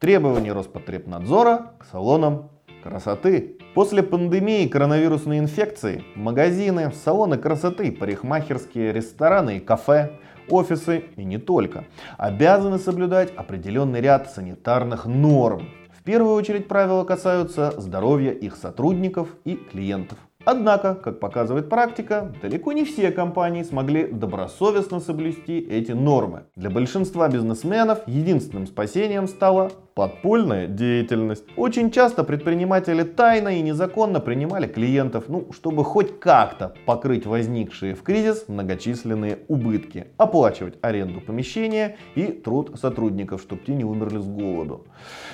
Требования Роспотребнадзора к салонам красоты. После пандемии коронавирусной инфекции магазины, салоны красоты, парикмахерские, рестораны и кафе, офисы и не только обязаны соблюдать определенный ряд санитарных норм. В первую очередь правила касаются здоровья их сотрудников и клиентов. Однако, как показывает практика, далеко не все компании смогли добросовестно соблюсти эти нормы. Для большинства бизнесменов единственным спасением стала подпольная деятельность. Очень часто предприниматели тайно и незаконно принимали клиентов, ну, чтобы хоть как-то покрыть возникшие в кризис многочисленные убытки, оплачивать аренду помещения и труд сотрудников, чтобы те не умерли с голоду.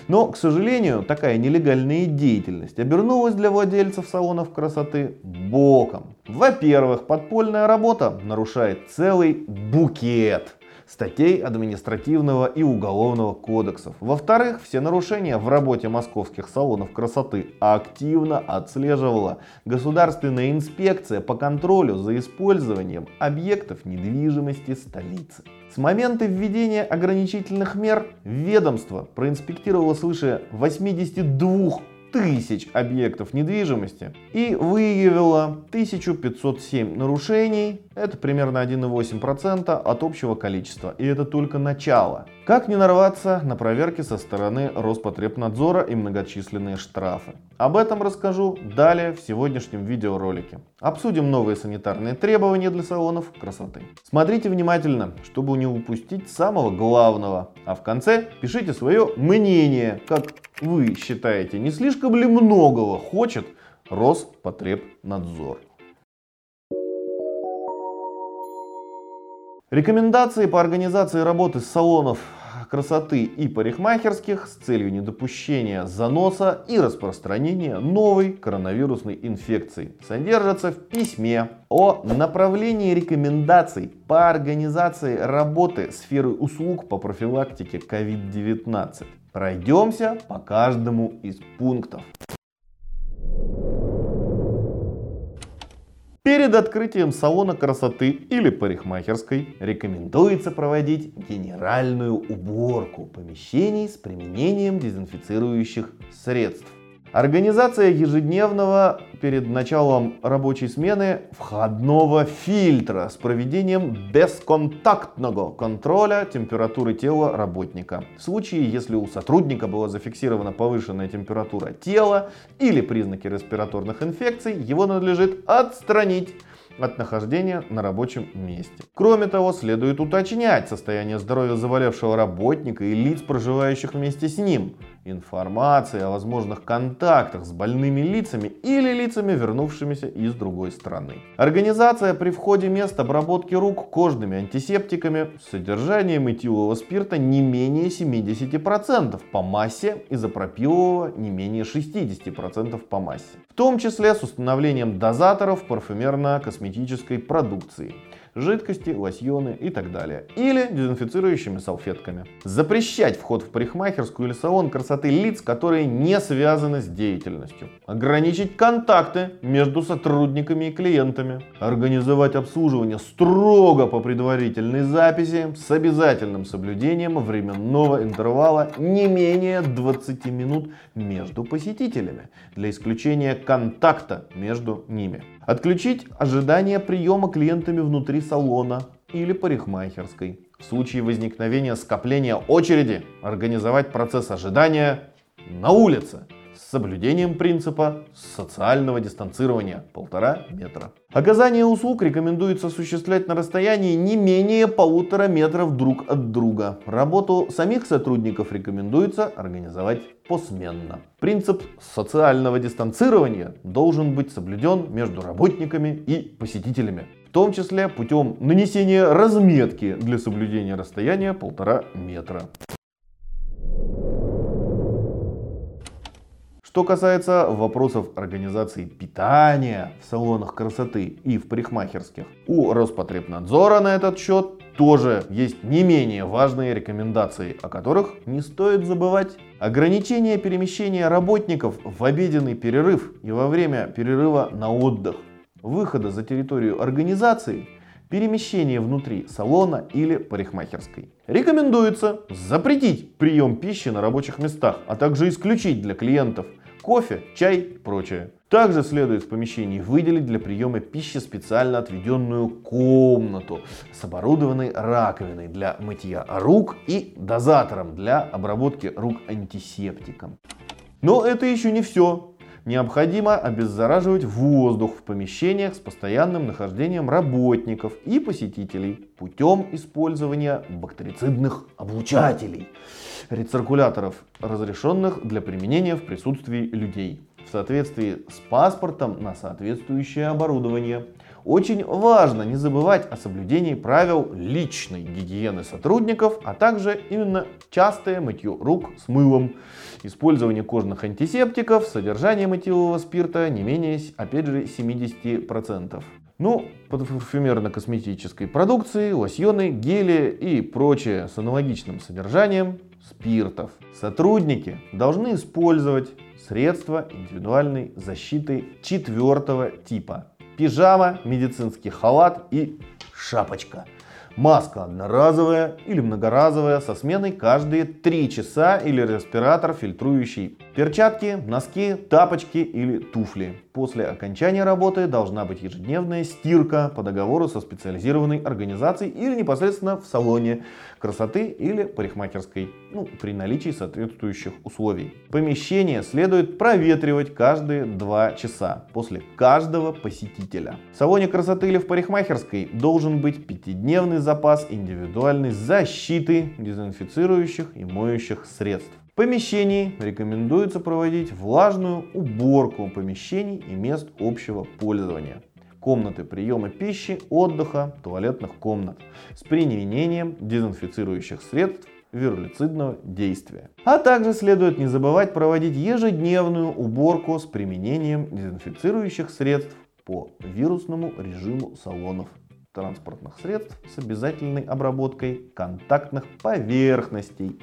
Но, к сожалению, такая нелегальная деятельность обернулась для владельцев салонов красоты боком. Во-первых, подпольная работа нарушает целый букет статей административного и уголовного кодексов. Во-вторых, все нарушения в работе московских салонов красоты активно отслеживала Государственная инспекция по контролю за использованием объектов недвижимости столицы. С момента введения ограничительных мер ведомство проинспектировало свыше 82 тысяч объектов недвижимости и выявила 1507 нарушений. Это примерно 1,8% от общего количества. И это только начало. Как не нарваться на проверки со стороны Роспотребнадзора и многочисленные штрафы? Об этом расскажу далее в сегодняшнем видеоролике. Обсудим новые санитарные требования для салонов красоты. Смотрите внимательно, чтобы не упустить самого главного. А в конце пишите свое мнение, как вы считаете, не слишком ли многого хочет Роспотребнадзор. Рекомендации по организации работы салонов красоты и парикмахерских с целью недопущения заноса и распространения новой коронавирусной инфекции содержатся в письме о направлении рекомендаций по организации работы сферы услуг по профилактике COVID-19. Пройдемся по каждому из пунктов. Перед открытием салона красоты или парикмахерской рекомендуется проводить генеральную уборку помещений с применением дезинфицирующих средств. Организация ежедневного перед началом рабочей смены входного фильтра с проведением бесконтактного контроля температуры тела работника. В случае, если у сотрудника была зафиксирована повышенная температура тела или признаки респираторных инфекций, его надлежит отстранить от нахождения на рабочем месте. Кроме того, следует уточнять состояние здоровья заболевшего работника и лиц, проживающих вместе с ним. Информация о возможных контактах с больными лицами или лицами, вернувшимися из другой страны. Организация при входе мест обработки рук кожными антисептиками с содержанием этилового спирта не менее 70% по массе, изопропилового не менее 60% по массе. В том числе с установлением дозаторов парфюмерно-косметической продукции жидкости, лосьоны и так далее. Или дезинфицирующими салфетками. Запрещать вход в парикмахерскую или салон красоты лиц, которые не связаны с деятельностью. Ограничить контакты между сотрудниками и клиентами. Организовать обслуживание строго по предварительной записи с обязательным соблюдением временного интервала не менее 20 минут между посетителями для исключения контакта между ними. Отключить ожидание приема клиентами внутри салона или парикмахерской. В случае возникновения скопления очереди организовать процесс ожидания на улице с соблюдением принципа социального дистанцирования полтора метра. Оказание услуг рекомендуется осуществлять на расстоянии не менее полутора метров друг от друга. Работу самих сотрудников рекомендуется организовать посменно. Принцип социального дистанцирования должен быть соблюден между работниками и посетителями. В том числе путем нанесения разметки для соблюдения расстояния полтора метра. Что касается вопросов организации питания в салонах красоты и в парикмахерских, у Роспотребнадзора на этот счет тоже есть не менее важные рекомендации, о которых не стоит забывать. Ограничение перемещения работников в обеденный перерыв и во время перерыва на отдых, выхода за территорию организации, перемещение внутри салона или парикмахерской. Рекомендуется запретить прием пищи на рабочих местах, а также исключить для клиентов кофе, чай и прочее. Также следует в помещении выделить для приема пищи специально отведенную комнату с оборудованной раковиной для мытья рук и дозатором для обработки рук антисептиком. Но это еще не все необходимо обеззараживать воздух в помещениях с постоянным нахождением работников и посетителей путем использования бактерицидных облучателей, рециркуляторов, разрешенных для применения в присутствии людей в соответствии с паспортом на соответствующее оборудование. Очень важно не забывать о соблюдении правил личной гигиены сотрудников, а также именно частое мытье рук с мылом, использование кожных антисептиков, содержание метилового спирта не менее, опять же, 70%. Ну, парфюмерно-косметической продукции, лосьоны, гели и прочее с аналогичным содержанием спиртов. Сотрудники должны использовать средства индивидуальной защиты четвертого типа пижама, медицинский халат и шапочка. Маска одноразовая или многоразовая со сменой каждые 3 часа или респиратор фильтрующий. Перчатки, носки, тапочки или туфли. После окончания работы должна быть ежедневная стирка по договору со специализированной организацией или непосредственно в салоне красоты или парикмахерской, ну, при наличии соответствующих условий. Помещение следует проветривать каждые 2 часа после каждого посетителя. В салоне красоты или в парикмахерской должен быть пятидневный запас индивидуальной защиты, дезинфицирующих и моющих средств. В помещении рекомендуется проводить влажную уборку помещений и мест общего пользования. Комнаты приема пищи, отдыха, туалетных комнат с применением дезинфицирующих средств вирулицидного действия. А также следует не забывать проводить ежедневную уборку с применением дезинфицирующих средств по вирусному режиму салонов транспортных средств с обязательной обработкой контактных поверхностей,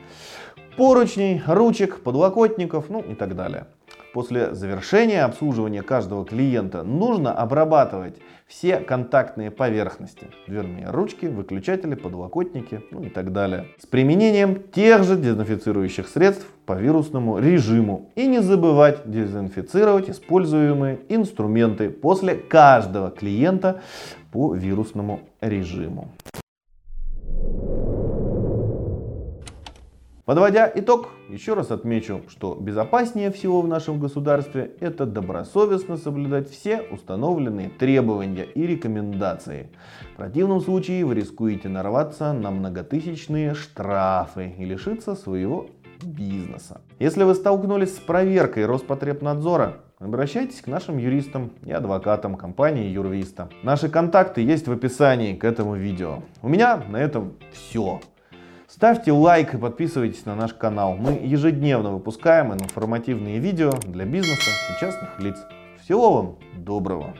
поручней, ручек, подлокотников, ну и так далее. После завершения обслуживания каждого клиента нужно обрабатывать все контактные поверхности. Дверные ручки, выключатели, подлокотники ну и так далее. С применением тех же дезинфицирующих средств по вирусному режиму. И не забывать дезинфицировать используемые инструменты после каждого клиента по вирусному режиму. Подводя итог, еще раз отмечу, что безопаснее всего в нашем государстве это добросовестно соблюдать все установленные требования и рекомендации. В противном случае вы рискуете нарваться на многотысячные штрафы и лишиться своего бизнеса. Если вы столкнулись с проверкой Роспотребнадзора, обращайтесь к нашим юристам и адвокатам компании Юрвиста. Наши контакты есть в описании к этому видео. У меня на этом все. Ставьте лайк и подписывайтесь на наш канал. Мы ежедневно выпускаем информативные видео для бизнеса и частных лиц. Всего вам доброго!